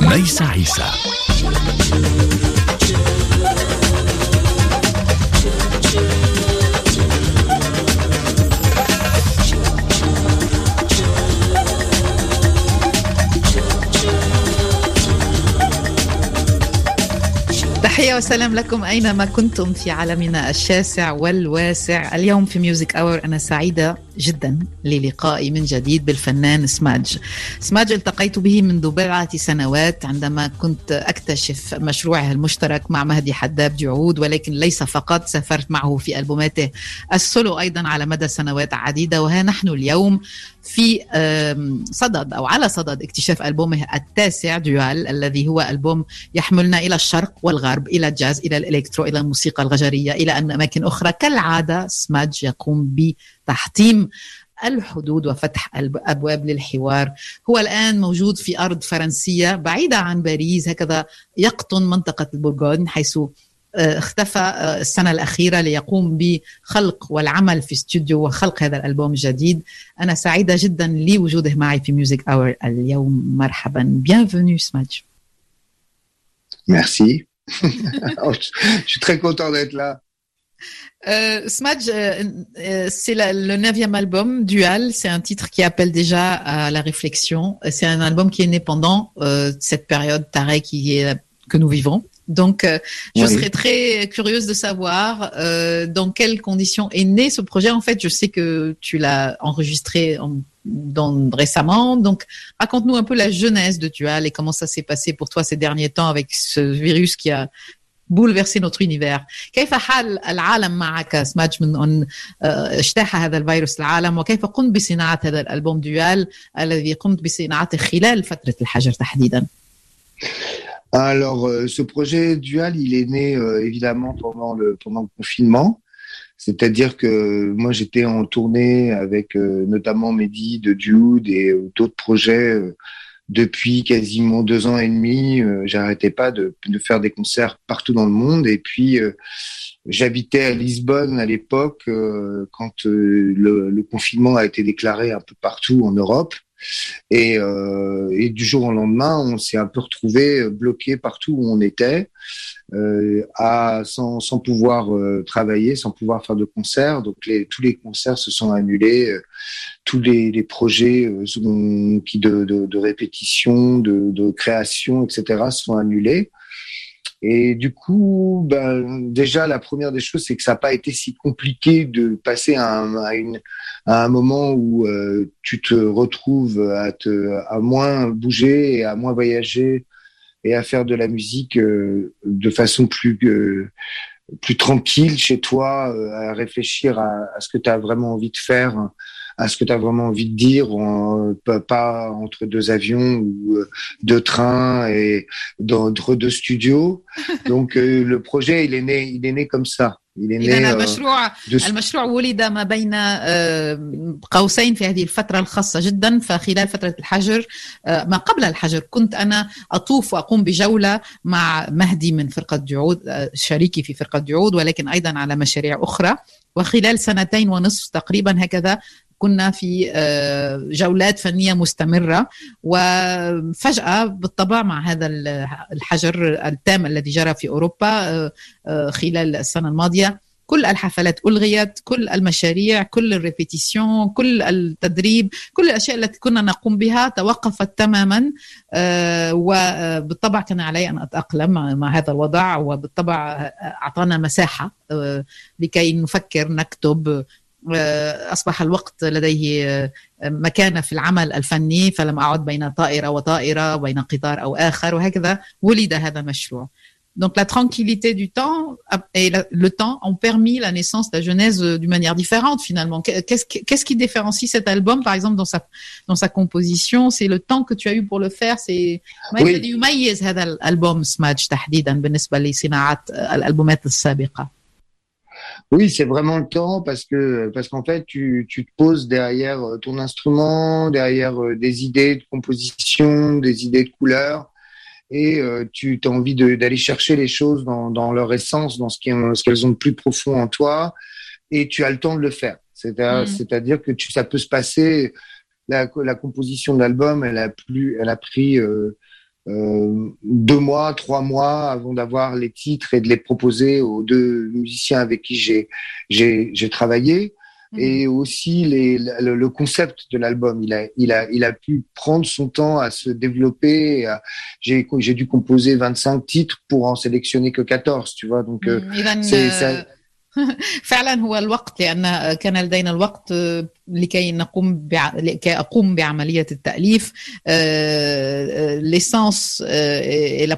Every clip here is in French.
ميسة عيسى. تحية وسلام لكم أينما كنتم في عالمنا الشاسع والواسع. اليوم في ميوزك أور أنا سعيدة. جدا للقائي من جديد بالفنان سماج. سماج التقيت به منذ بضعة سنوات عندما كنت أكتشف مشروعه المشترك مع مهدي حداب جعود ولكن ليس فقط سافرت معه في ألبوماته السولو أيضا على مدى سنوات عديدة وها نحن اليوم في صدد أو على صدد اكتشاف ألبومه التاسع ديوال الذي هو ألبوم يحملنا إلى الشرق والغرب إلى الجاز إلى الإلكترو إلى الموسيقى الغجرية إلى أماكن أخرى. كالعادة سماج يقوم بتحطيم الحدود وفتح الابواب للحوار. هو الآن موجود في أرض فرنسية بعيدة عن باريس هكذا يقطن منطقة البورغون حيث اختفى السنة الأخيرة ليقوم بخلق والعمل في استوديو وخلق هذا الألبوم الجديد. أنا سعيدة جدا لوجوده معي في ميوزك أور اليوم. مرحبا. Bienvenue سماج Merci. Je suis très content d'être là. Euh, Smudge, euh, c'est le neuvième album, Dual. C'est un titre qui appelle déjà à la réflexion. C'est un album qui est né pendant euh, cette période tarée qui est, que nous vivons. Donc, euh, je oui. serais très curieuse de savoir euh, dans quelles conditions est né ce projet. En fait, je sais que tu l'as enregistré en, dans, récemment. Donc, raconte-nous un peu la genèse de Dual et comment ça s'est passé pour toi ces derniers temps avec ce virus qui a bouleversé notre univers. كيف حال العالم معك سماج من أن اجتاح هذا الفيروس العالم وكيف قمت بصناعة هذا الألبوم ديوال الذي قمت بصناعته خلال فترة الحجر تحديدا؟ Alors, euh, ce projet dual, il est né euh, évidemment pendant le, pendant le confinement. C'est-à-dire que moi, j'étais en tournée avec euh, notamment Mehdi de Dude et d'autres projets depuis quasiment deux ans et demi. J'arrêtais pas de, faire des concerts partout dans le monde. Et puis, j'habitais à Lisbonne à l'époque quand le, confinement a été déclaré un peu partout en Europe. Et, euh, et, du jour au lendemain, on s'est un peu retrouvé bloqué partout où on était, euh, sans, pouvoir euh, travailler, sans pouvoir faire de concerts. Donc tous les concerts se sont annulés, tous les, projets qui de, de, répétition, de, création, etc. sont annulés. Et du coup, ben, déjà, la première des choses, c'est que ça n'a pas été si compliqué de passer à un, moment où euh, tu te retrouves à, te, à moins bouger et à moins voyager et à faire de la musique euh, de façon plus, euh, plus tranquille chez toi, à réfléchir à, à ce que tu as vraiment envie de faire à ce que tu as vraiment envie de dire, en, pas entre deux avions ou deux trains et entre deux studios. Donc euh, le projet, il est né, il est né comme ça. إذا المشروع المشروع ولد ما بين قوسين في هذه الفترة الخاصة جدا فخلال فترة الحجر ما قبل الحجر كنت أنا أطوف وأقوم بجولة مع مهدي من فرقة دعود شريكي في فرقة دعود ولكن أيضا على مشاريع أخرى وخلال سنتين ونصف تقريبا هكذا كنا في جولات فنية مستمرة وفجأة بالطبع مع هذا الحجر التام الذي جرى في أوروبا خلال السنة الماضية كل الحفلات ألغيت كل المشاريع كل الريبيتيسيون كل التدريب كل الأشياء التي كنا نقوم بها توقفت تماما وبالطبع كان علي أن أتأقلم مع هذا الوضع وبالطبع أعطانا مساحة لكي نفكر نكتب اصبح الوقت لديه مكانه في العمل الفني فلم اعد بين طائره وطائره بين قطار او اخر وهكذا ولد هذا المشروع. Donc la tranquillité du temps et le temps ont permis la naissance, la genèse d'une manière différente finalement. Qu'est-ce qui, qu'est-ce qui différencie cet album par exemple dans sa dans sa composition C'est le temps que tu as eu pour le faire. C'est ما oui, c'est vraiment le temps parce que parce qu'en fait, tu, tu te poses derrière ton instrument, derrière des idées de composition, des idées de couleurs, et euh, tu as envie d'aller chercher les choses dans, dans leur essence, dans ce qu'elles ont de plus profond en toi, et tu as le temps de le faire. C'est-à-dire mmh. que tu, ça peut se passer la, la composition de l'album, elle a plus, elle a pris euh, euh, deux mois, trois mois avant d'avoir les titres et de les proposer aux deux musiciens avec qui j'ai j'ai travaillé. Mhm. Et aussi les, le, le concept de l'album, il a, il, a, il a pu prendre son temps à se développer. J'ai dû composer 25 titres pour en sélectionner que 14, tu vois. Donc, mm, c'est فعلا هو الوقت لأن كان لدينا الوقت لكي نقوم بع... لكي أقوم بعملية التأليف ليسانس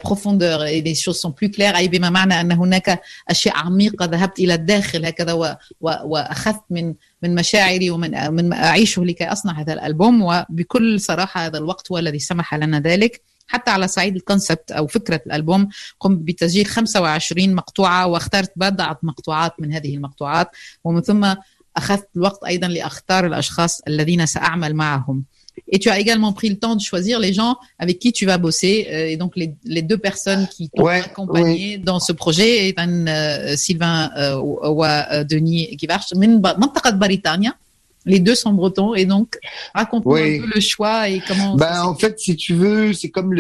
profondeur et les choses sont plus claires. أي بما معنى أن هناك أشياء عميقة ذهبت إلى الداخل هكذا و... و... وأخذت من من مشاعري ومن من ما أعيشه لكي أصنع هذا الألبوم. وبكل صراحة هذا الوقت هو الذي سمح لنا ذلك. حتى على صعيد الكونسبت أو فكره الالبوم قمت بتسجيل 25 مقطوعه واخترت بضعه مقطوعات من هذه المقطوعات ومن ثم اخذت الوقت أيضا لاختار الاشخاص الذين ساعمل معهم Et tu as également pris le temps de choisir les gens avec qui tu vas bosser. Et donc, les, les deux personnes qui t'ont ouais, accompagné ouais. dans ce projet, euh, Sylvain euh, ou euh, Denis Givarch, من منطقة بريطانيا les deux sont bretons et donc raconte-nous oui. un peu le choix et comment. Ben, en fait, si tu veux, c'est comme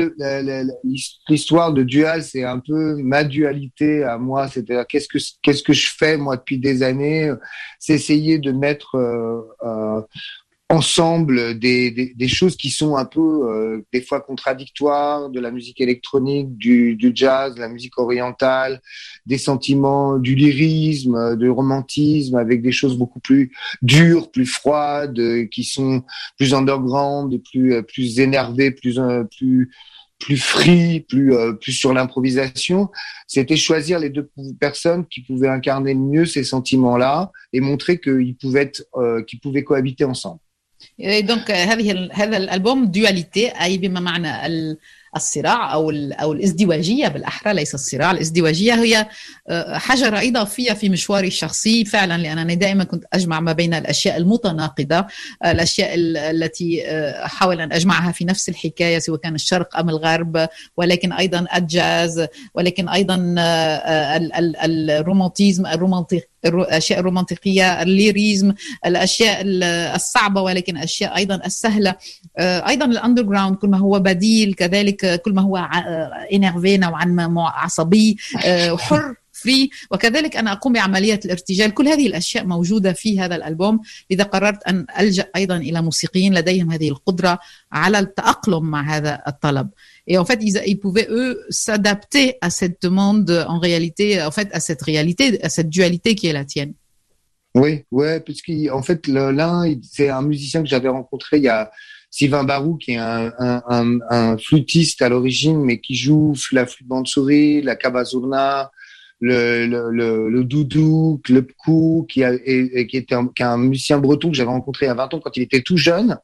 l'histoire de Dual, c'est un peu ma dualité à moi. C'est-à-dire qu'est-ce que qu'est-ce que je fais moi depuis des années, c'est essayer de mettre euh, euh, ensemble des, choses qui sont un peu euh, des fois contradictoires, de la musique électronique, du, du, jazz, de la musique orientale, des sentiments, du lyrisme, du romantisme, avec des choses beaucoup plus dures, plus froides, qui sont plus underground, plus plus énervées, plus plus plus free, plus plus sur l'improvisation. C'était choisir les deux personnes qui pouvaient incarner mieux ces sentiments-là et montrer qu'ils pouvaient être, euh, qu'ils pouvaient cohabiter ensemble. دونك هذه هذا الألبوم دواليتي أي بما معنى الصراع أو أو الازدواجية بالأحرى ليس الصراع الازدواجية هي حجره اضافيه في مشواري الشخصي. فعلا لأنني دائما كنت أجمع ما بين الأشياء المتناقضة الأشياء التي أحاول أن أجمعها في نفس الحكاية سواء كان الشرق أم الغرب ولكن أيضا الجاز ولكن أيضا الرومانتيزم الرومانتيك الاشياء الرومانتيقية الليريزم الأشياء الصعبة ولكن أشياء أيضا السهلة. أيضا الاندر جراوند كل ما هو بديل كذلك كل ما هو انرفي نوعا ما عصبي حر فري وكذلك أنا أقوم بعملية الارتجال. كل هذه الأشياء موجودة في هذا الألبوم. لذا قررت أن ألجأ أيضا إلى موسيقيين لديهم هذه القدرة على التأقلم مع هذا الطلب. Et en fait, ils, ils pouvaient, eux, s'adapter à cette demande, en réalité, en fait, à cette réalité, à cette dualité qui est la tienne. Oui, ouais, puisqu'en fait, l'un, c'est un musicien que j'avais rencontré il y a Sylvain Barou, qui est un, un, un, flûtiste à l'origine, mais qui joue la flûte bansuri, la kabazurna, le, le, le, le doudou, Club Coup, qui, a, et, qui était un, qui est un musicien breton que j'avais rencontré il y a 20 ans quand il était tout jeune.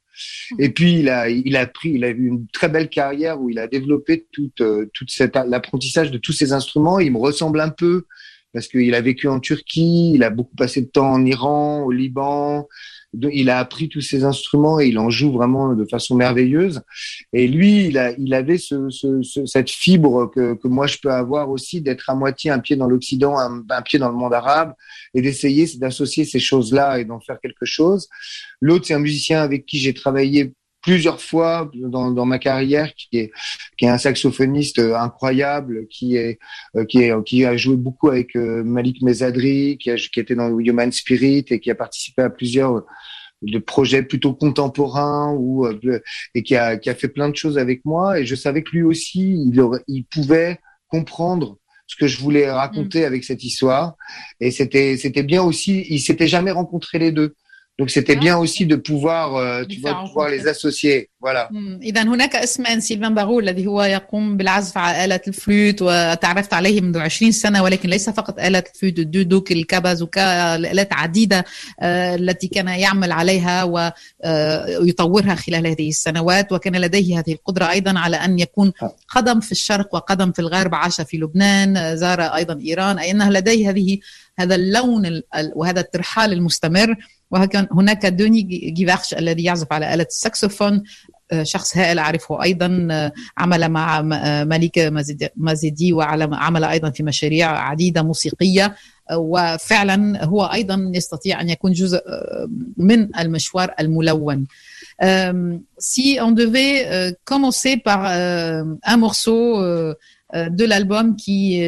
Et puis il a, il a pris, il a eu une très belle carrière où il a développé toute, toute cette l'apprentissage de tous ces instruments. Il me ressemble un peu parce qu'il a vécu en Turquie, il a beaucoup passé de temps en Iran, au Liban, il a appris tous ces instruments et il en joue vraiment de façon merveilleuse. Et lui, il, a, il avait ce, ce, ce, cette fibre que, que moi je peux avoir aussi d'être à moitié un pied dans l'Occident, un, un, pied dans le monde arabe et d'essayer d'associer ces choses-là et d'en faire quelque chose. L'autre, c'est un musicien avec qui j'ai travaillé plusieurs fois dans, dans ma carrière, qui est, qui est un saxophoniste incroyable, qui est, qui est, qui a joué beaucoup avec Malik Mezadri, qui, a, qui était dans Human Spirit et qui a participé à plusieurs de projets plutôt contemporains ou et qui a, qui a fait plein de choses avec moi. Et je savais que lui aussi il, aurait, il pouvait comprendre ce que je voulais raconter mmh. avec cette histoire. Et c'était c'était bien aussi il s'était jamais rencontré les deux Donc c'était bien aussi de pouvoir, euh, tu vois, de pouvoir les associer. Voilà. إذا هناك اسمان سيلفان باغول الذي هو يقوم بالعزف على آلة الفلوت وتعرفت عليه منذ 20 سنة ولكن ليس فقط آلة الفلوت الدودوك الكابازوكا آلات عديدة التي كان يعمل عليها ويطورها خلال هذه السنوات. وكان لديه هذه القدرة أيضا على أن يكون قدم في الشرق وقدم في الغرب عاش في لبنان زار أيضا إيران. أي أنه لديه هذه هذا اللون وهذا الترحال المستمر. وهكذا هناك دوني جيفارش الذي يعزف على آلة الساكسوفون شخص هائل أعرفه أيضا عمل مع ملك مازيدي وعمل أيضا في مشاريع عديدة موسيقية وفعلا هو أيضا يستطيع أن يكون جزء من المشوار الملون. si on devait commencer par un morceau de l'album qui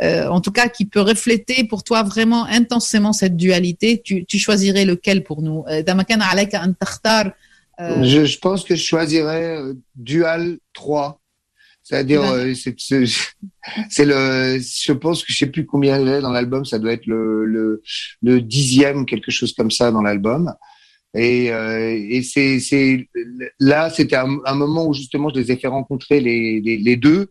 en tout cas qui peut refléter pour toi vraiment intensément cette dualité, tu, tu choisirais lequel pour nous? Je, je pense que je choisirais Dual 3 c'est-à-dire, euh, c'est le, je pense que je sais plus combien il est dans l'album, ça doit être le, le, le, dixième, quelque chose comme ça dans l'album. Et, euh, et c'est, c'est là, c'était un, un, moment où justement je les ai fait rencontrer les, les, les, deux,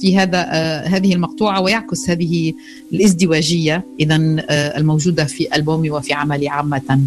في هذا آه، هذه المقطوعة ويعكس هذه الازدواجية اذا آه، الموجودة في ألبومي وفي عملي عامة.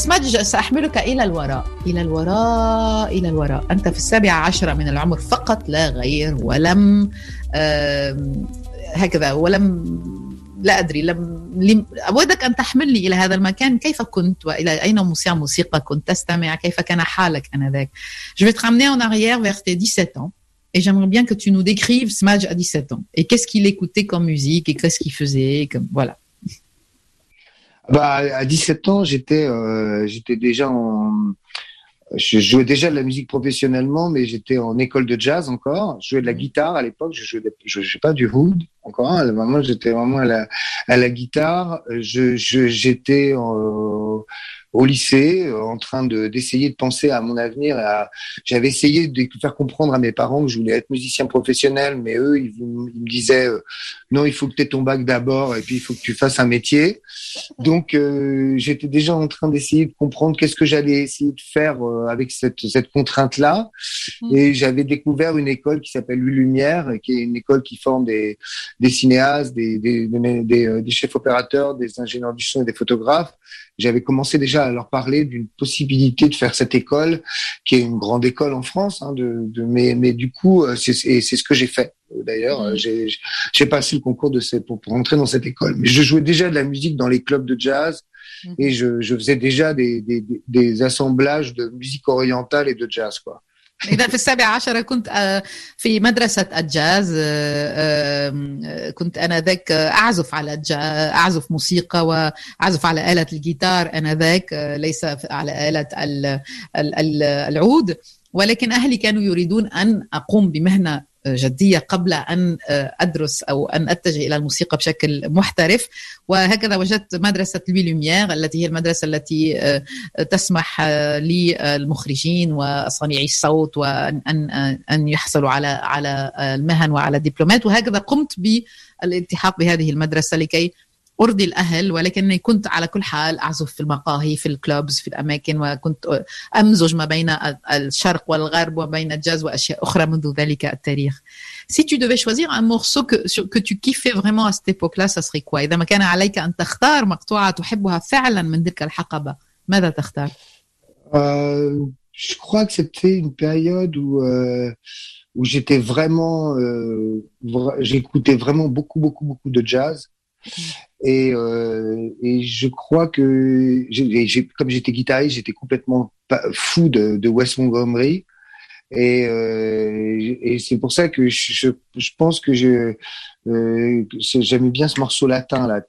سماج سأحملك إلى الوراء. إلى الوراء إلى الوراء. أنت في السابعة عشرة من العمر فقط لا غير ولم هكذا ولم لا أدري لم أودك أن تحملني إلى هذا المكان. كيف كنت؟ وإلى أين موسيقى كنت تستمع؟ كيف كان حالك آنذاك؟ Je vais te ramener en arrière vers tes 17 ans. Et j'aimerais bien que tu nous décrives Smaj à 17 ans. Et qu'est-ce qu'il écoutait comme musique? Et qu'est-ce qu'il faisait? Comme voilà. Bah, à 17 ans, j'étais euh, j'étais déjà en je jouais déjà de la musique professionnellement, mais j'étais en école de jazz encore. Je jouais de la guitare à l'époque. Je jouais, je jouais pas du hood encore. À moment, j'étais vraiment à la, à la guitare. Je, j'étais en, au lycée, euh, en train de d'essayer de penser à mon avenir. J'avais essayé de faire comprendre à mes parents que je voulais être musicien professionnel, mais eux, ils, me disaient euh, non, il faut que tu aies ton bac d'abord, et puis il faut que tu fasses un métier. Donc, euh, j'étais déjà en train d'essayer de comprendre qu'est-ce que j'allais essayer de faire avec cette, cette contrainte-là. Mmh. Et j'avais découvert une école qui s'appelle Lumière, qui est une école qui forme des, des cinéastes, des, des, des, des chefs opérateurs, des ingénieurs du son et des photographes j'avais commencé déjà à leur parler d'une possibilité de faire cette école, qui est une grande école en France. Hein, de, de, mais, mais du coup, euh, c'est ce que j'ai fait. D'ailleurs, mmh. j'ai passé le concours de cette, pour, pour entrer dans cette école. Mais je jouais déjà de la musique dans les clubs de jazz mmh. et je, je faisais déjà des, des, des assemblages de musique orientale et de jazz, quoi. إذا في السابع عشر كنت في مدرسة الجاز كنت أنا ذاك أعزف على أعزف موسيقى وأعزف على آلة الجيتار أنا ذاك ليس على آلة العود. ولكن أهلي كانوا يريدون أن أقوم بمهنة جدية قبل أن أدرس أو أن أتجه إلى الموسيقى بشكل محترف. وهكذا وجدت مدرسة لوميير التي هي المدرسة التي تسمح للمخرجين وصانعي الصوت وأن أن يحصلوا على على المهن وعلى دبلومات. وهكذا قمت بالالتحاق بهذه المدرسة لكي ارضي الاهل ولكني كنت على كل حال اعزف في المقاهي في الكلوبز في الاماكن وكنت امزج ما بين الشرق والغرب وبين الجاز واشياء أخرى منذ ذلك التاريخ. Si tu devais choisir un morceau que, que tu kiffais vraiment à cette époque-là, ça serait quoi إذا ما كان عليك أن تختار مقطوعة تحبها فعلا من تلك الحقبة، ماذا تختار؟ euh, Je crois que c'était une période où euh, où j'étais vraiment, euh, j'écoutais vraiment beaucoup beaucoup beaucoup de jazz. Et, euh, et je crois que comme j'étais guitariste, j'étais complètement fou de, de Wes Montgomery. Et, euh, et c'est pour ça que je, pense que je euh, bien ce morceau latin là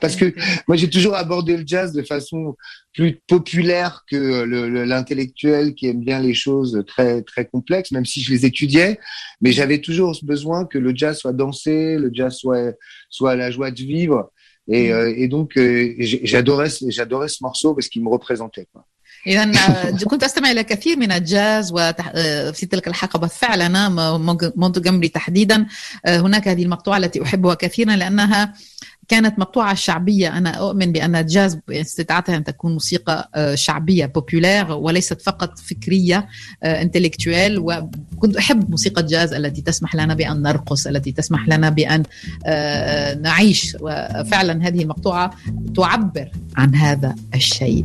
parce que moi j'ai toujours abordé le jazz de façon plus populaire que l'intellectuel qui aime bien les choses très très complexes même si je les étudiais mais j'avais toujours besoin que le jazz soit dansé le jazz soit soit la joie de vivre et, euh, et donc, euh, j'adorais, j'adorais ce morceau parce qu'il me représentait. Quoi. إذا كنت أستمع إلى كثير من الجاز وفي تلك الحقبة فعلا مونتجمري تحديدا هناك هذه المقطوعة التي أحبها كثيرا لأنها كانت مقطوعة شعبية. أنا أؤمن بأن الجاز استطاعتها أن تكون موسيقى شعبية بوبولير وليست فقط فكرية انتلكتويل وكنت أحب موسيقى الجاز التي تسمح لنا بأن نرقص التي تسمح لنا بأن نعيش. وفعلا هذه المقطوعة تعبر عن هذا الشيء.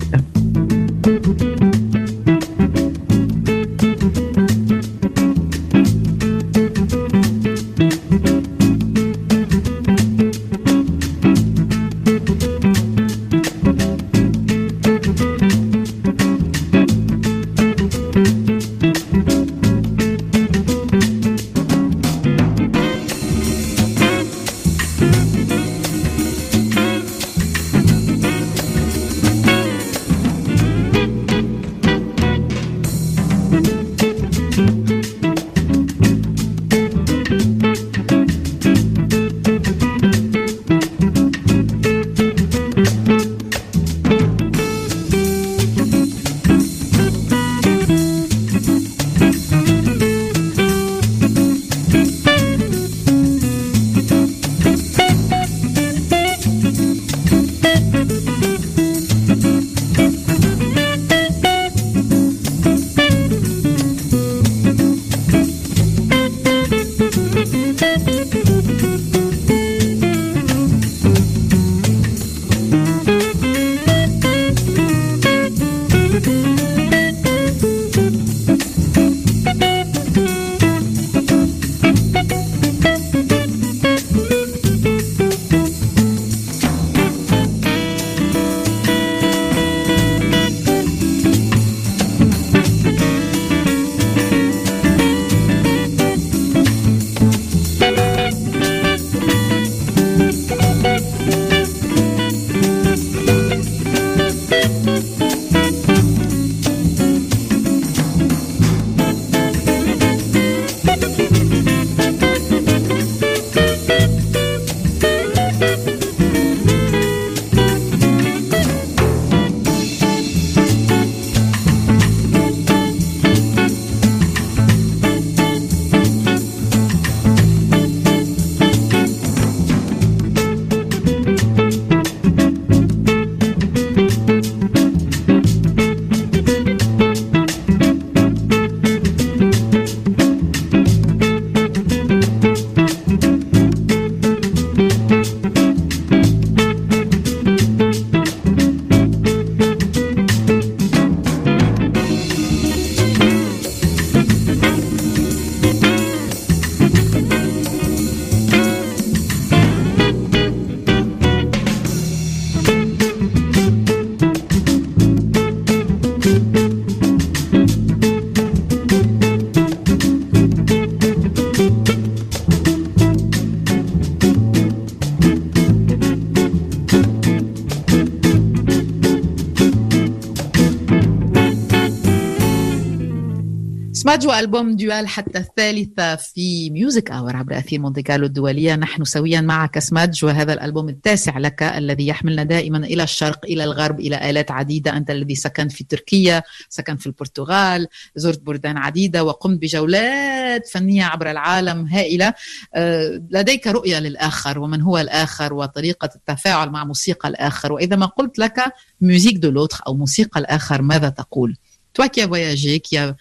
كسماج ألبوم ديوال حتى الثالثة في ميوزك أور عبر أثير مونتي كارلو الدولية. نحن سويا مع كسماج وهذا الألبوم التاسع لك الذي يحملنا دائما إلى الشرق إلى الغرب إلى آلات عديدة. أنت الذي سكنت في تركيا سكنت في البرتغال زرت بلدان عديدة وقمت بجولات فنية عبر العالم هائلة. آه، لديك رؤية للآخر ومن هو الآخر وطريقة التفاعل مع موسيقى الآخر. وإذا ما قلت لك ميوزيك دو لوتر أو موسيقى الآخر ماذا تقول؟ Toi qui as voyagé, qui a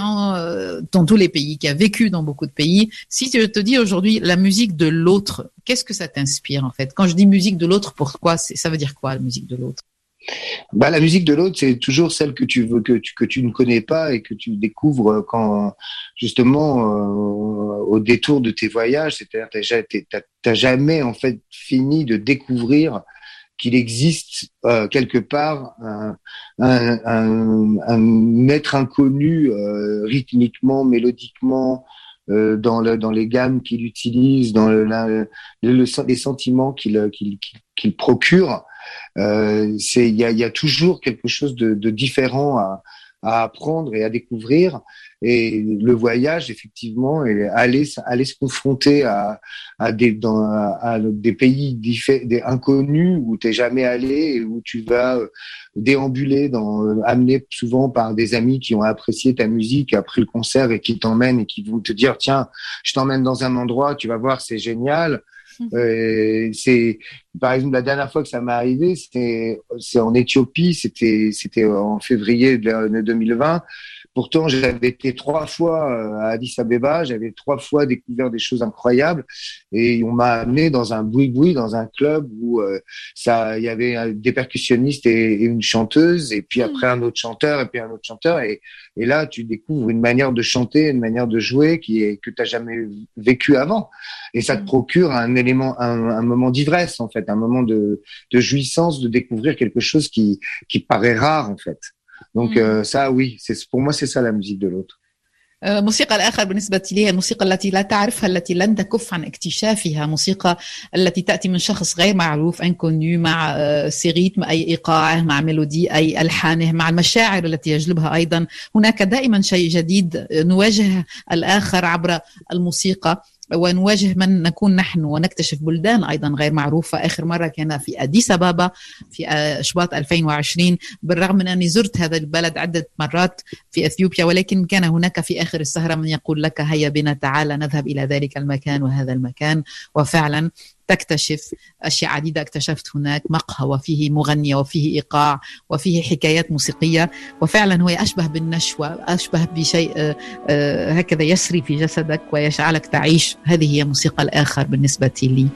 en, euh, dans tous les pays, qui a vécu dans beaucoup de pays. Si je te dis aujourd'hui la musique de l'autre, qu'est-ce que ça t'inspire en fait? Quand je dis musique de l'autre, pourquoi? Ça veut dire quoi la musique de l'autre? Bah, la musique de l'autre, c'est toujours celle que tu veux que tu, que tu ne connais pas et que tu découvres quand justement euh, au détour de tes voyages. C'est-à-dire, t'as, t'as jamais en fait fini de découvrir qu'il existe euh, quelque part un, un, un, un être inconnu euh, rythmiquement, mélodiquement, euh, dans, le, dans les gammes qu'il utilise, dans le, le, les sentiments qu'il qu'il qu'il procure. Euh, il y a, y a, toujours quelque chose de, de différent à, à apprendre et à découvrir. Et le voyage, effectivement, et aller, aller se confronter à, à, des, dans, à des pays inconnus où tu n'es jamais allé et où tu vas euh, déambuler, dans, euh, amené souvent par des amis qui ont apprécié ta musique après le concert et qui t'emmènent et qui vont te dire, tiens, je t'emmène dans un endroit, tu vas voir, c'est génial. Euh, c'est par exemple la dernière fois que ça m'est arrivé, c'est en Éthiopie, c'était c'était en février de 2020. Pourtant, j'avais été trois fois euh, à Addis Abeba, j'avais trois fois découvert des choses incroyables, et on m'a amené dans un boui-boui, dans un club où euh, ça, il y avait des percussionnistes et, une chanteuse, et puis après un autre chanteur, et puis un autre chanteur, et, et là, tu découvres une manière de chanter, une manière de jouer qui est que tu jamais vécu avant, et ça te mm. procure un élément, un, un moment d'ivresse en fait, un moment de, de jouissance de découvrir quelque chose qui qui paraît rare en fait. Donc ça, oui, c'est pour moi c'est ça la musique de l'autre. موسيقى الآخر بالنسبة لي الموسيقى التي لا تعرفها التي لن تكف عن اكتشافها. موسيقى التي تأتي من شخص غير معروف انكونيو مع سيريتم أي إيقاعه مع ميلودي أي ألحانه مع المشاعر التي يجلبها أيضا. هناك دائما شيء جديد نواجه الآخر عبر الموسيقى. ونواجه من نكون نحن ونكتشف بلدان أيضا غير معروفة. آخر مرة كان في أديس أبابا في اشباط 2020 بالرغم من أني زرت هذا البلد عدة مرات في إثيوبيا ولكن كان هناك في آخر السهرة من يقول لك هيا بنا تعال نذهب إلى ذلك المكان وهذا المكان. وفعلا تكتشف أشياء عديدة. اكتشفت هناك مقهى وفيه مغنية وفيه إيقاع وفيه حكايات موسيقية. وفعلا هو أشبه بالنشوة أشبه بشيء هكذا يسري في جسدك ويجعلك تعيش. هذه هي موسيقى الآخر بالنسبة لي.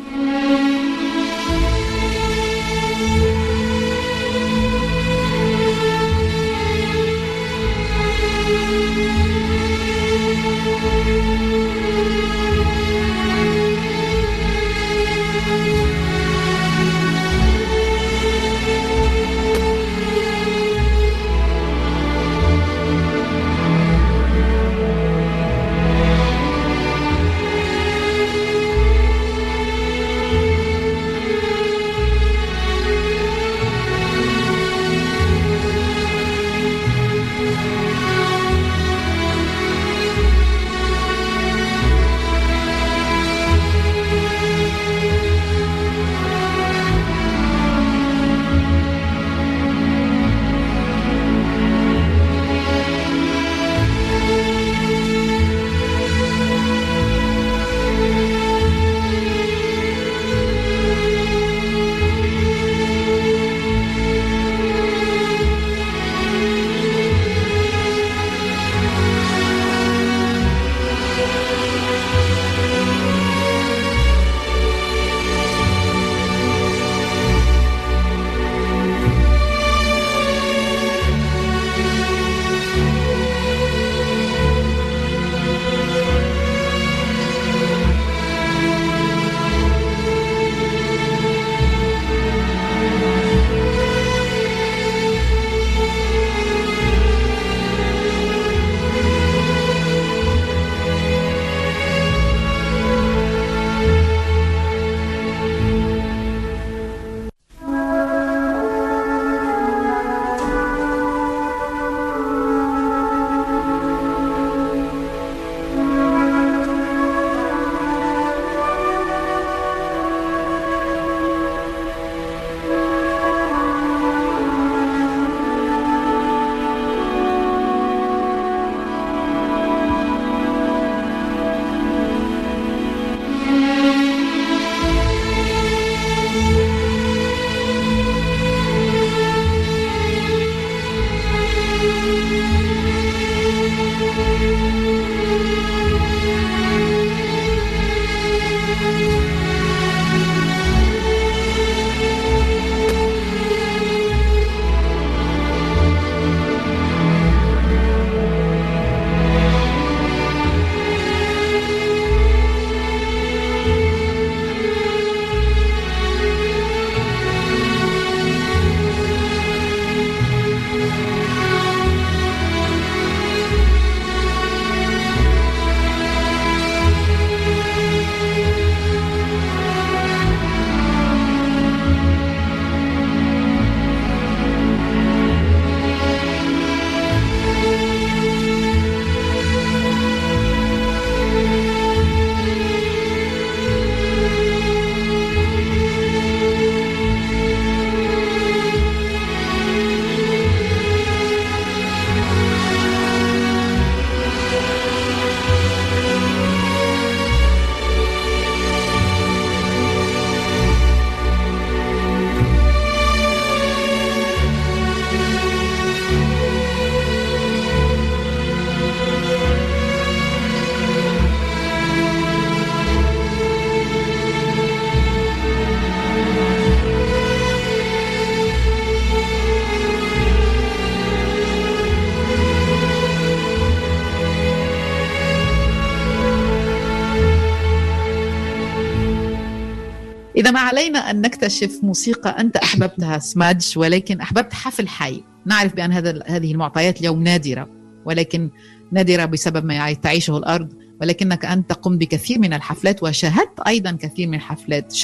إذا ما علينا أن نكتشف موسيقى أنت أحببتها سمادج ولكن أحببت حفل حي نعرف بأن هذا هذه المعطيات اليوم نادرة ولكن نادرة بسبب ما تعيشه الأرض ولكنك أنت قمت بكثير من الحفلات وشاهدت أيضا كثير من الحفلات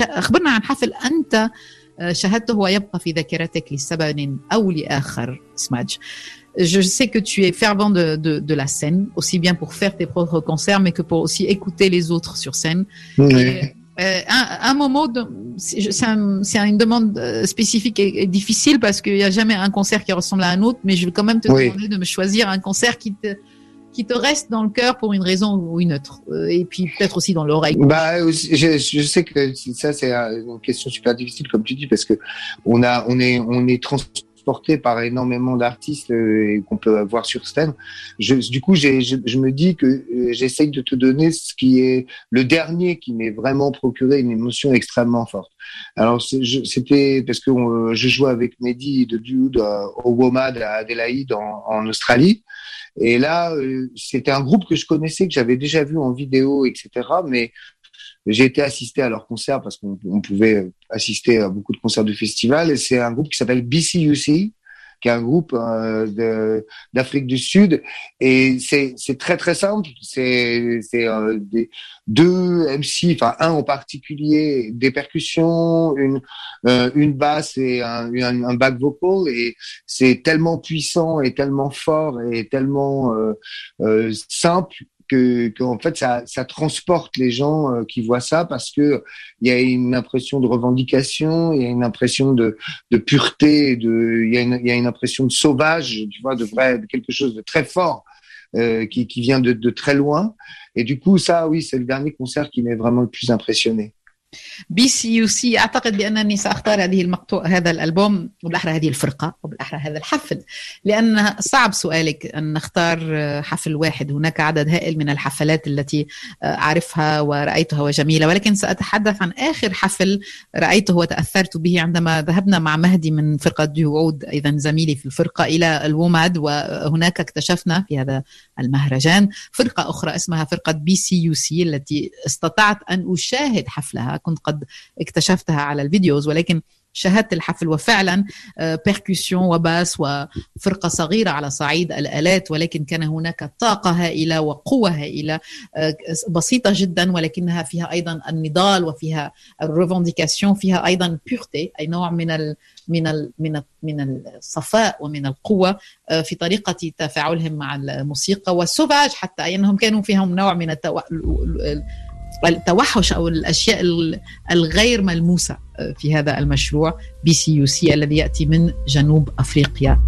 أخبرنا عن حفل أنت شاهدته ويبقى في ذاكرتك لسبب أو لآخر سماج Je sais que tu es fervent de, de, de, la scène, aussi bien pour faire tes propres concerts, mais que pour aussi écouter les autres sur scène. Oui. Et, euh, un, un, moment, c'est un, une demande euh, spécifique et, et difficile parce qu'il n'y a jamais un concert qui ressemble à un autre, mais je vais quand même te oui. demander de me choisir un concert qui te, qui te reste dans le cœur pour une raison ou une autre, euh, et puis peut-être aussi dans l'oreille. Bah, je, je, sais que ça c'est une question super difficile comme tu dis parce que on a, on est, on est transporté par énormément d'artistes euh, qu'on peut voir sur scène. Du coup, je, me dis que euh, j'essaye de te donner ce qui est le dernier qui m'est vraiment procuré une émotion extrêmement forte. Alors c'était parce que je jouais avec Mehdi de Dude au WOMAD à Adélaïde en, en Australie. Et là, euh, c'était un groupe que je connaissais, que j'avais déjà vu en vidéo, etc. Mais j'ai été assisté à leur concert parce qu'on pouvait assister à beaucoup de concerts de festival. C'est un groupe qui s'appelle BCUC, qui est un groupe euh, d'Afrique du Sud. Et c'est très très simple. C'est euh, deux MC, enfin un en particulier, des percussions, une euh, une basse et un, un, un back vocal. Et c'est tellement puissant et tellement fort et tellement simple que, en fait ça, ça, transporte les gens euh, qui voient ça parce que il y a une impression de revendication, il y a une impression de, de pureté, de il y, a une, y a une impression de sauvage, tu vois, de vrai, de quelque chose de très fort euh, qui, qui vient de, de très loin. Et du coup, ça, oui, c'est le dernier concert qui m'est vraiment le plus impressionné. بي سي يو سي أعتقد بأنني سأختار هذه المقطوع هذا الألبوم وبالأحرى هذه الفرقة وبالأحرى هذا الحفل. لأن صعب سؤالك أن نختار حفل واحد. هناك عدد هائل من الحفلات التي أعرفها ورأيتها وجميلة. ولكن سأتحدث عن آخر حفل رأيته وتأثرت به عندما ذهبنا مع مهدي من فرقة ديوعود أيضا زميلي في الفرقة إلى الوماد. وهناك اكتشفنا في هذا المهرجان فرقة أخرى اسمها فرقة بي سي يو سي التي استطعت أن أشاهد حفلها كنت قد اكتشفتها على الفيديوز ولكن شاهدت الحفل وفعلا بيركوسيون وباس وفرقة صغيرة على صعيد الآلات ولكن كان هناك طاقة هائلة وقوة هائلة بسيطة جدا ولكنها فيها أيضا النضال وفيها الريفونديكاسيون فيها أيضا بيورتي أي نوع من ال من ال من ال من الصفاء ومن القوة في طريقة تفاعلهم مع الموسيقى والسوفاج حتى انهم كانوا فيهم نوع من التو... التوحش أو الأشياء الغير ملموسة في هذا المشروع بي سي يو سي الذي يأتي من جنوب أفريقيا.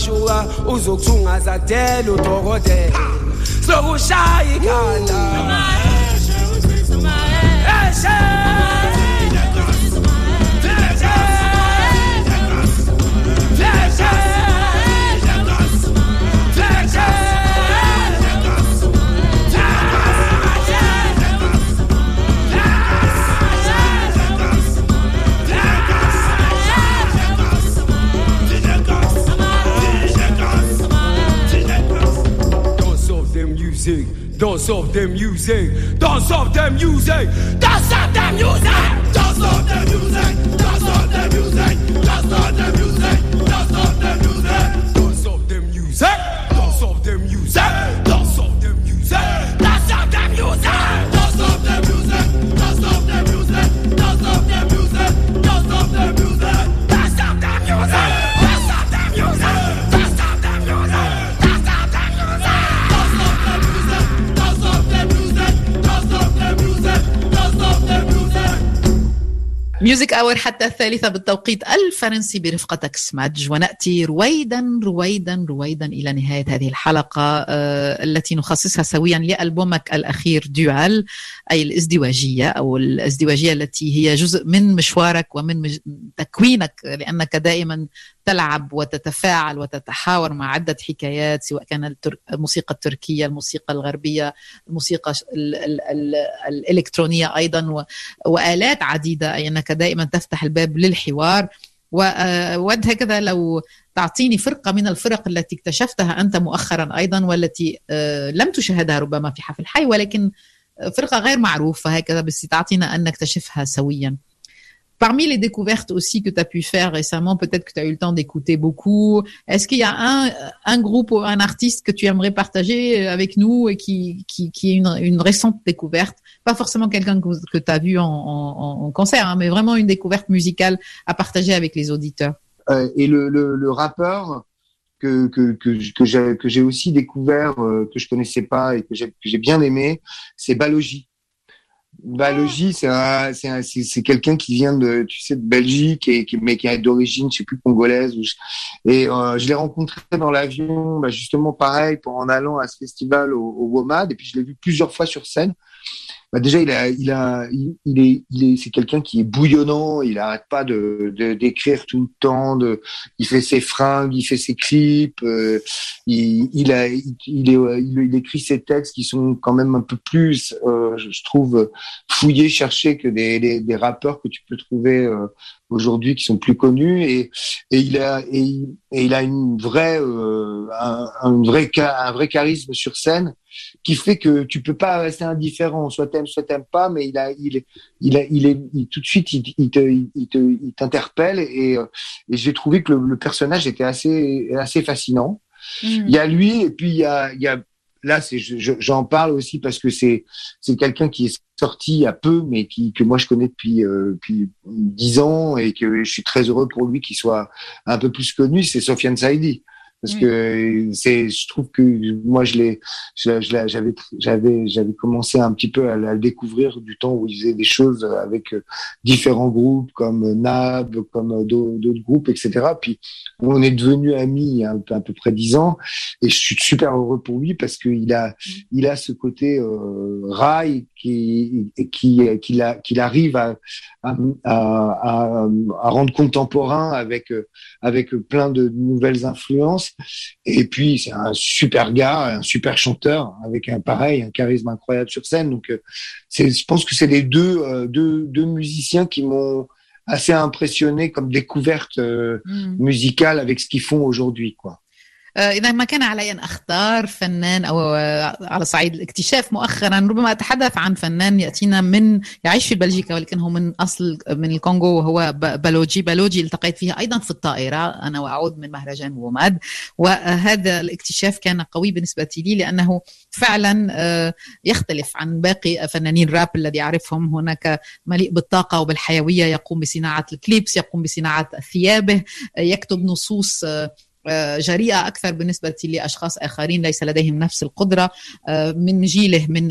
uyashuka uzokuthungazakudela udokotela. Sokushaya ikhanda. Eshe! Don't solve them using. Don't solve them using. Don't solve them using. Don't solve the music! Don't solve them using. Don't solve them using. ميوزك اور حتى الثالثة بالتوقيت. الفرنسي برفقتك سمادج ونأتي رويدا رويدا رويدا إلى نهاية هذه الحلقة آه، التي نخصصها سويا لألبومك الأخير ديوال. أي الازدواجية أو الازدواجية التي هي جزء من مشوارك ومن تكوينك لأنك دائما تلعب وتتفاعل وتتحاور مع عدة حكايات سواء كان الموسيقى التركية الموسيقى الغربية الموسيقى الإلكترونية أيضا وآلات عديدة أي أنك دائما تفتح الباب للحوار. وود هكذا لو تعطيني فرقة من الفرق التي اكتشفتها أنت مؤخرا أيضا والتي لم تشاهدها ربما في حفل حي ولكن فرقة غير معروفة هكذا بس تعطينا أن نكتشفها سويا Parmi les découvertes aussi que tu as pu faire récemment, peut-être que tu as eu le temps d'écouter beaucoup, est-ce qu'il y a un, un groupe ou un artiste que tu aimerais partager avec nous et qui, qui, qui est une, une récente découverte Pas forcément quelqu'un que, que tu as vu en, en, en concert, hein, mais vraiment une découverte musicale à partager avec les auditeurs. Euh, et le, le, le, rappeur que, que, que, que j'ai aussi découvert, euh, que je connaissais pas et que j'ai bien aimé, c'est Balogi. Balogi, c'est c'est c'est quelqu'un qui vient de, tu sais, de Belgique et qui, mais qui est d'origine, je sais plus congolaise. et euh, je l'ai rencontré dans l'avion, bah, justement pareil, pour en allant à ce festival au, au WOMAD. Et puis je l'ai vu plusieurs fois sur scène bah déjà il a, il a, il, est, il est, c'est quelqu'un qui est bouillonnant. Il arrête pas de, d'écrire tout le temps. De, il fait ses fringues, il fait ses clips. Euh, il, il a, il, est, il, écrit ses textes qui sont quand même un peu plus, euh, je trouve, fouillés, cherchés que des, des, des rappeurs que tu peux trouver euh, aujourd'hui qui sont plus connus et, et il a et, il a une vraie euh, un, un, vrai un vrai charisme sur scène qui fait que tu peux pas rester indifférent. Soit t'aimes soit t'aimes pas mais il a il il a il est tout de suite il, il te il te il t'interpelle. Et, et j'ai trouvé que le, le, personnage était assez assez fascinant. Mmh. il y a lui et puis il y a il y a là, c'est, j'en parle aussi parce que c'est, c'est quelqu'un qui est sorti il y a peu, mais qui, que moi je connais depuis, euh, depuis 10 ans et que je suis très heureux pour lui qu'il soit un peu plus connu, c'est Sofiane Saidi parce mm. que c'est je trouve que moi je l'ai j'avais j'avais j'avais commencé un petit peu à, le découvrir du temps où il faisait des choses avec euh, différents groupes comme Nab comme euh, d'autres groupes etc puis on est devenus amis il y a à peu près dix ans et je suis super heureux pour lui parce qu'il a il a ce côté euh, rail qui qui qu'il qu'il arrive à à, à à, rendre contemporain avec avec plein de nouvelles influences et puis, c'est un super gars, un super chanteur, avec un pareil, un charisme incroyable sur scène. Donc, euh, c'est, je pense que c'est les deux, euh, deux, deux musiciens qui m'ont assez impressionné comme découverte euh, mm. musicale avec ce qu'ils font aujourd'hui, quoi. آه، إذا ما كان علي أن أختار فنان أو آه، على صعيد الاكتشاف مؤخرا ربما أتحدث عن فنان يأتينا من يعيش في بلجيكا ولكن هو من أصل من الكونغو وهو بالوجي بالوجي التقيت فيها أيضا في الطائرة. أنا وأعود من مهرجان ووماد. وهذا الاكتشاف كان قوي بالنسبة لي لأنه فعلا آه، يختلف عن باقي فنانين الراب الذي أعرفهم. هناك مليء بالطاقة وبالحيوية. يقوم بصناعة الكليبس يقوم بصناعة ثيابه. يكتب نصوص جريئة أكثر بالنسبة لأشخاص آخرين ليس لديهم نفس القدرة من جيله من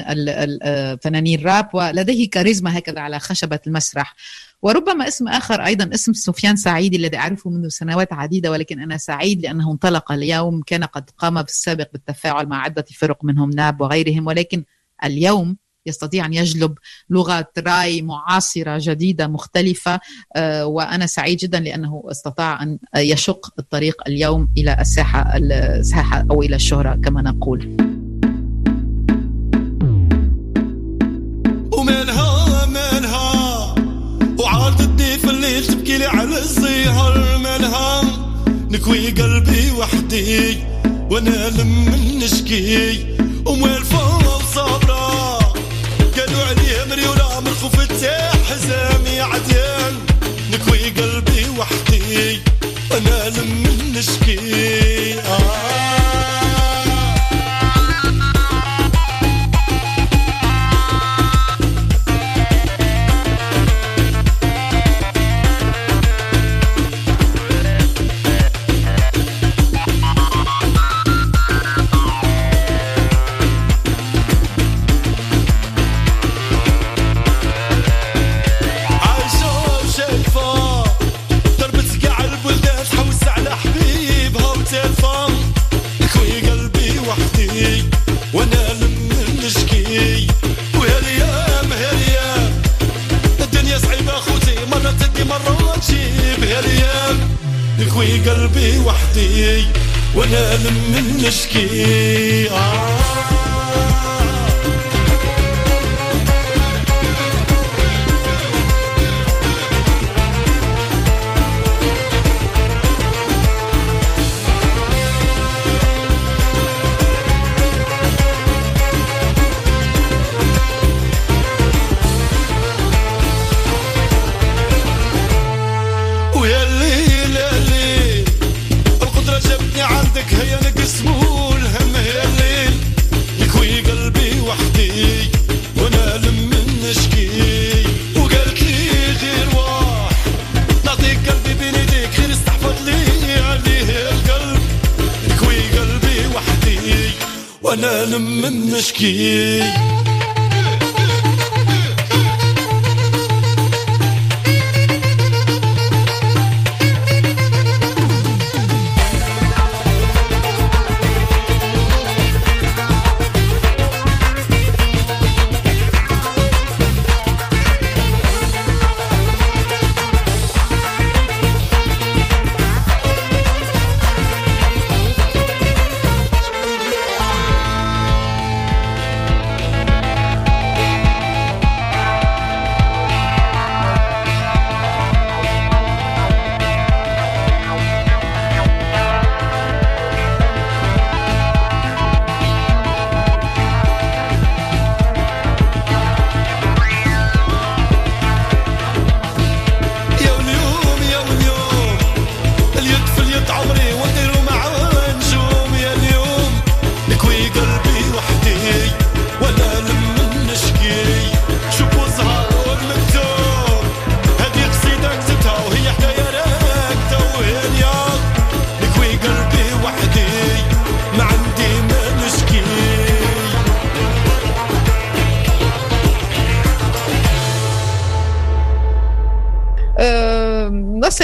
فنانين الراب ولديه كاريزما هكذا على خشبة المسرح. وربما اسم آخر أيضا اسم سفيان سعيد الذي أعرفه منذ سنوات عديدة ولكن أنا سعيد لأنه انطلق اليوم كان قد قام في السابق بالتفاعل مع عدة فرق منهم ناب وغيرهم ولكن اليوم يستطيع أن يجلب لغه رأي معاصرة جديدة مختلفة وأنا سعيد جدا لأنه استطاع أن يشق الطريق اليوم إلى الساحة الساحة أو إلى الشهرة كما نقول. ومنها منها وعارضتني في الليل تبكي لي على الزهر منها نكوي قلبي وحدي وأنا لم نشكي وموين the. وأنا لم نشكي. آه.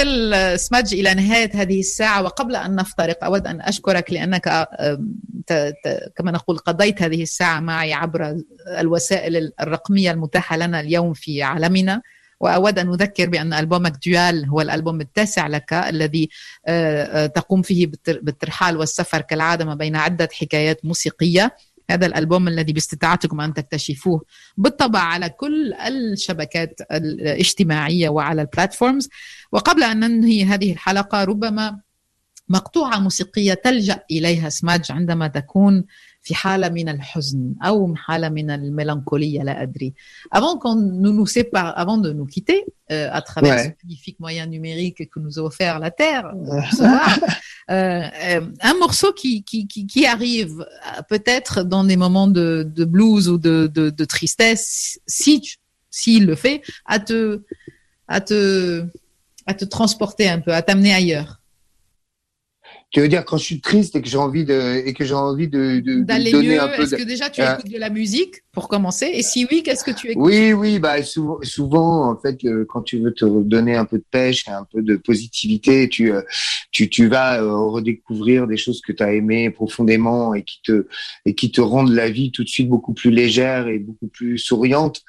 نصل سمج إلى نهاية هذه الساعة وقبل أن نفترق أود أن أشكرك لأنك كما نقول قضيت هذه الساعة معي عبر الوسائل الرقمية المتاحة لنا اليوم في عالمنا. وأود أن أذكر بأن ألبومك ديال هو الألبوم التاسع لك الذي تقوم فيه بالترحال والسفر كالعادة ما بين عدة حكايات موسيقية. هذا الألبوم الذي باستطاعتكم أن تكتشفوه بالطبع على كل الشبكات الاجتماعية وعلى البلاتفورمز وقبل أن ننهي هذه الحلقة ربما مقطوعة موسيقية تلجأ إليها سماج عندما تكون في حالة من الحزن أو حالة من الميلانكولية لا أدري Avant qu'on nous nous sépare, avant de nous quitter euh, à travers ouais. ce magnifique moyen numérique que nous a offert la Terre ce soir, un morceau qui, qui, arrive peut-être dans des moments de, blues ou de, de, de tristesse, si s'il le fait, à te, à te, à te transporter un peu, à t'amener ailleurs. Tu veux dire quand je suis triste et que j'ai envie de et que j'ai envie de, D'aller donner mieux, un peu. est-ce de- que déjà tu Euh, écoutes de la musique pour commencer? Et si oui, qu'est-ce que tu écoutes? Oui, oui, bah souvent, souvent en fait, euh, quand tu veux te donner un peu de pêche et un peu de positivité, tu euh, tu tu vas euh, redécouvrir des choses que tu as aimées profondément et qui te et qui te rendent la vie tout de suite beaucoup plus légère et beaucoup plus souriante.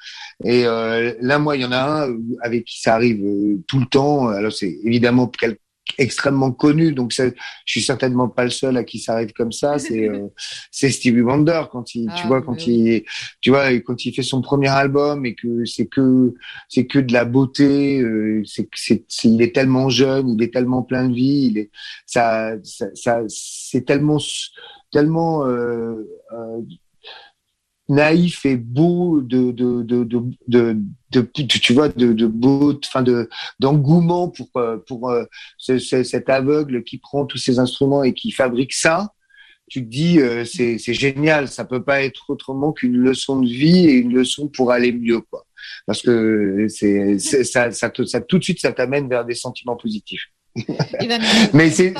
Et là, moi, il y en a un avec qui ça arrive tout le temps. Alors c'est évidemment quel- extrêmement connu, donc ça, je suis certainement pas le seul à qui ça arrive comme ça. C'est euh, c'est Stevie Wonder quand il, tu Ah, vois, bah quand oui. il, tu vois, quand il fait son premier album et que c'est que c'est que de la beauté, euh, c'est c'est c'est- il est tellement jeune, il est tellement plein de vie, il est ça ça, ça c'est tellement tellement euh, euh, naïf et beau de de de de, de, de tu vois de de beau enfin de d'engouement pour euh, pour euh, ce, ce, cet aveugle qui prend tous ses instruments et qui fabrique ça. Tu te dis euh, c'est c'est génial. Ça peut pas être autrement qu'une leçon de vie et une leçon pour aller mieux quoi. Parce que c'est ça ça, ça tout de suite ça t'amène vers des sentiments positifs. Mais c'est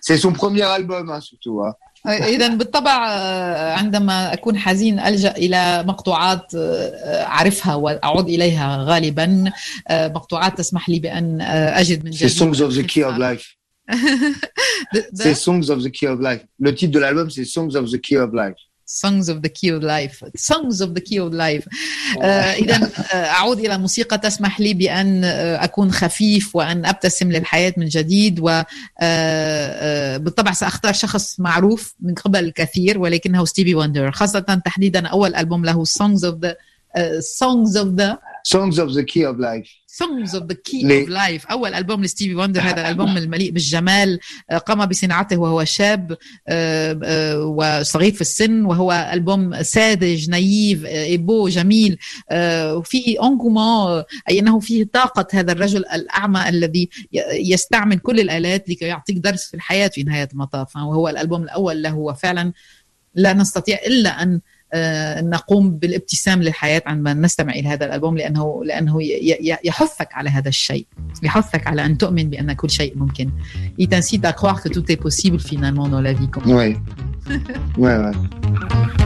c'est son premier album hein, surtout hein. إذا بالطبع آه، عندما أكون حزين ألجأ إلى مقطوعات آه، أعرفها وأعود إليها غالبا. آه، مقطوعات تسمح لي بأن آه، أجد من c'est جديد. Songs of the Key of Life. C'est Songs of the Key of Life. Le titre de l'album c'est Songs of the Key of Life. Songs of the Key of Life. Songs of the Key of Life. آه، إذا آه، أعود إلى موسيقى تسمح لي بأن آه، أكون خفيف وأن أبتسم للحياة من جديد وبالطبع سأختار شخص معروف من قبل الكثير ولكنه ستيفي وندر. خاصة تحديدا أول ألبوم له Songs of the آه، Songs of the Songs of the Key of Life. ثمز اوف ذا كي اوف لايف أول ألبوم لستيفي وندر هذا الألبوم المليء بالجمال آه، قام بصناعته وهو شاب آه، آه، وصغير في السن وهو ألبوم ساذج نايف إيبو جميل وفي انغومون أي أنه فيه طاقة هذا الرجل الأعمى الذي يستعمل كل الآلات لكي يعطيك درس في الحياة في نهاية المطاف. وهو الألبوم الأول له وفعلا لا نستطيع إلا أن نقوم بالابتسام للحياة عندما نستمع إلى هذا الألبوم لأنه لأنه ي- ي- يحثك على هذا الشيء. يحثك على أن تؤمن بأن كل شيء ممكن. Il t'incite à croire que tout est possible finalement dans la vie. comme- ouais ouais.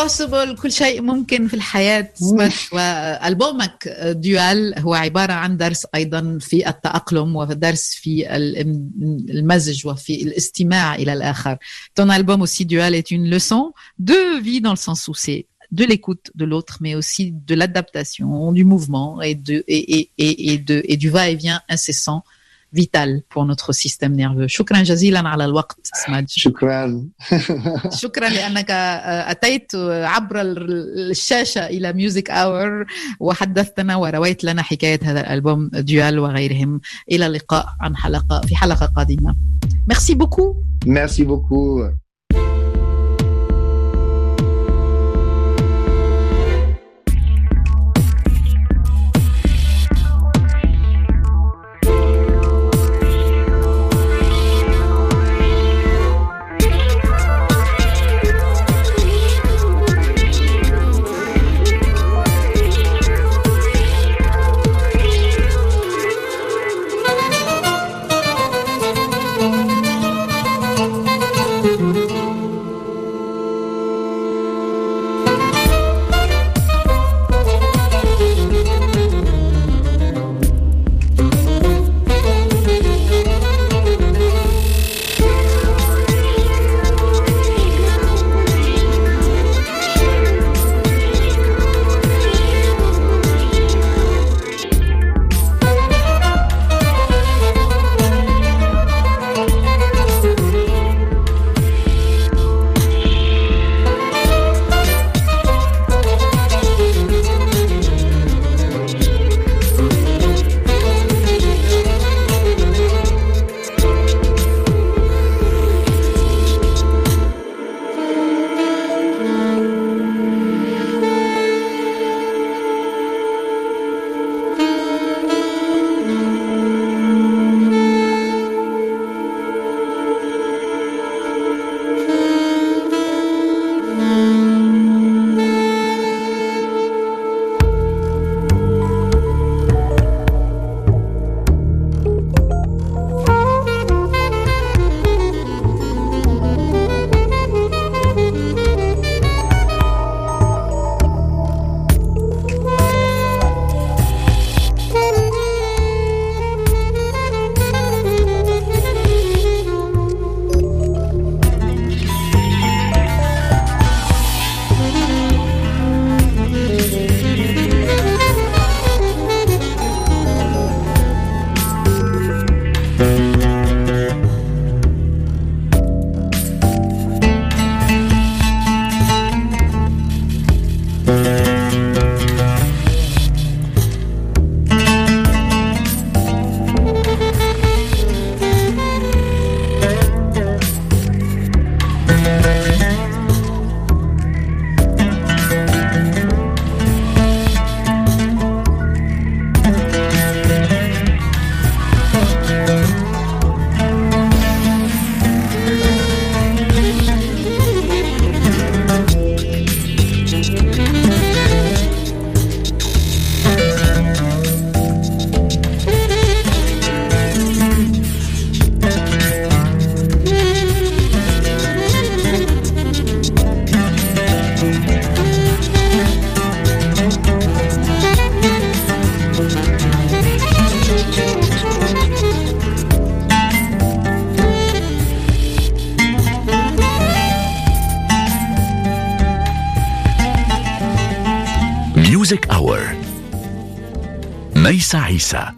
possible كل شيء ممكن في الحياة وألبومك ديوال هو عبارة عن درس أيضا في التأقلم ودرس في المزج وفي الاستماع إلى الآخر ton album aussi dual est une leçon de vie dans le sens où c'est de l'écoute de l'autre, mais aussi de l'adaptation, du mouvement et, de, et, et, et, et, de, et du va-et-vient incessant vital pour notre système nerveux. شكرا جزيلا على الوقت سماج شكرا شكرا لأنك أتيت عبر الشاشة إلى ميوزك أور وحدثتنا ورويت لنا حكاية هذا الألبوم ديوال وغيرهم إلى اللقاء عن حلقة في حلقة قادمة Merci beaucoup. Merci beaucoup. Isa, Isa.